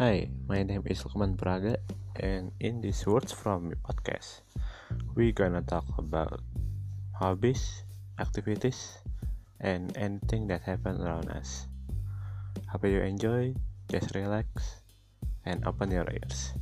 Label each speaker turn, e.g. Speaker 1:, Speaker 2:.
Speaker 1: Hi, my name is Lukman Praga, and in this Words from Me podcast, we gonna talk about hobbies, activities, and anything that happen around us. Hope you enjoy, just relax, and open your ears.